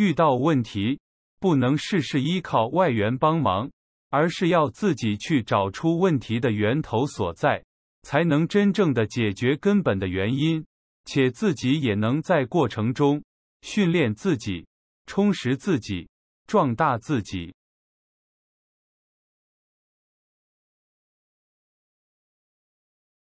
遇到问题不能事事依靠外援帮忙而是要自己去找出问题的源头所在才能真正的解决根本的原因且自己也能在过程中训练自己充实自己壮大自己。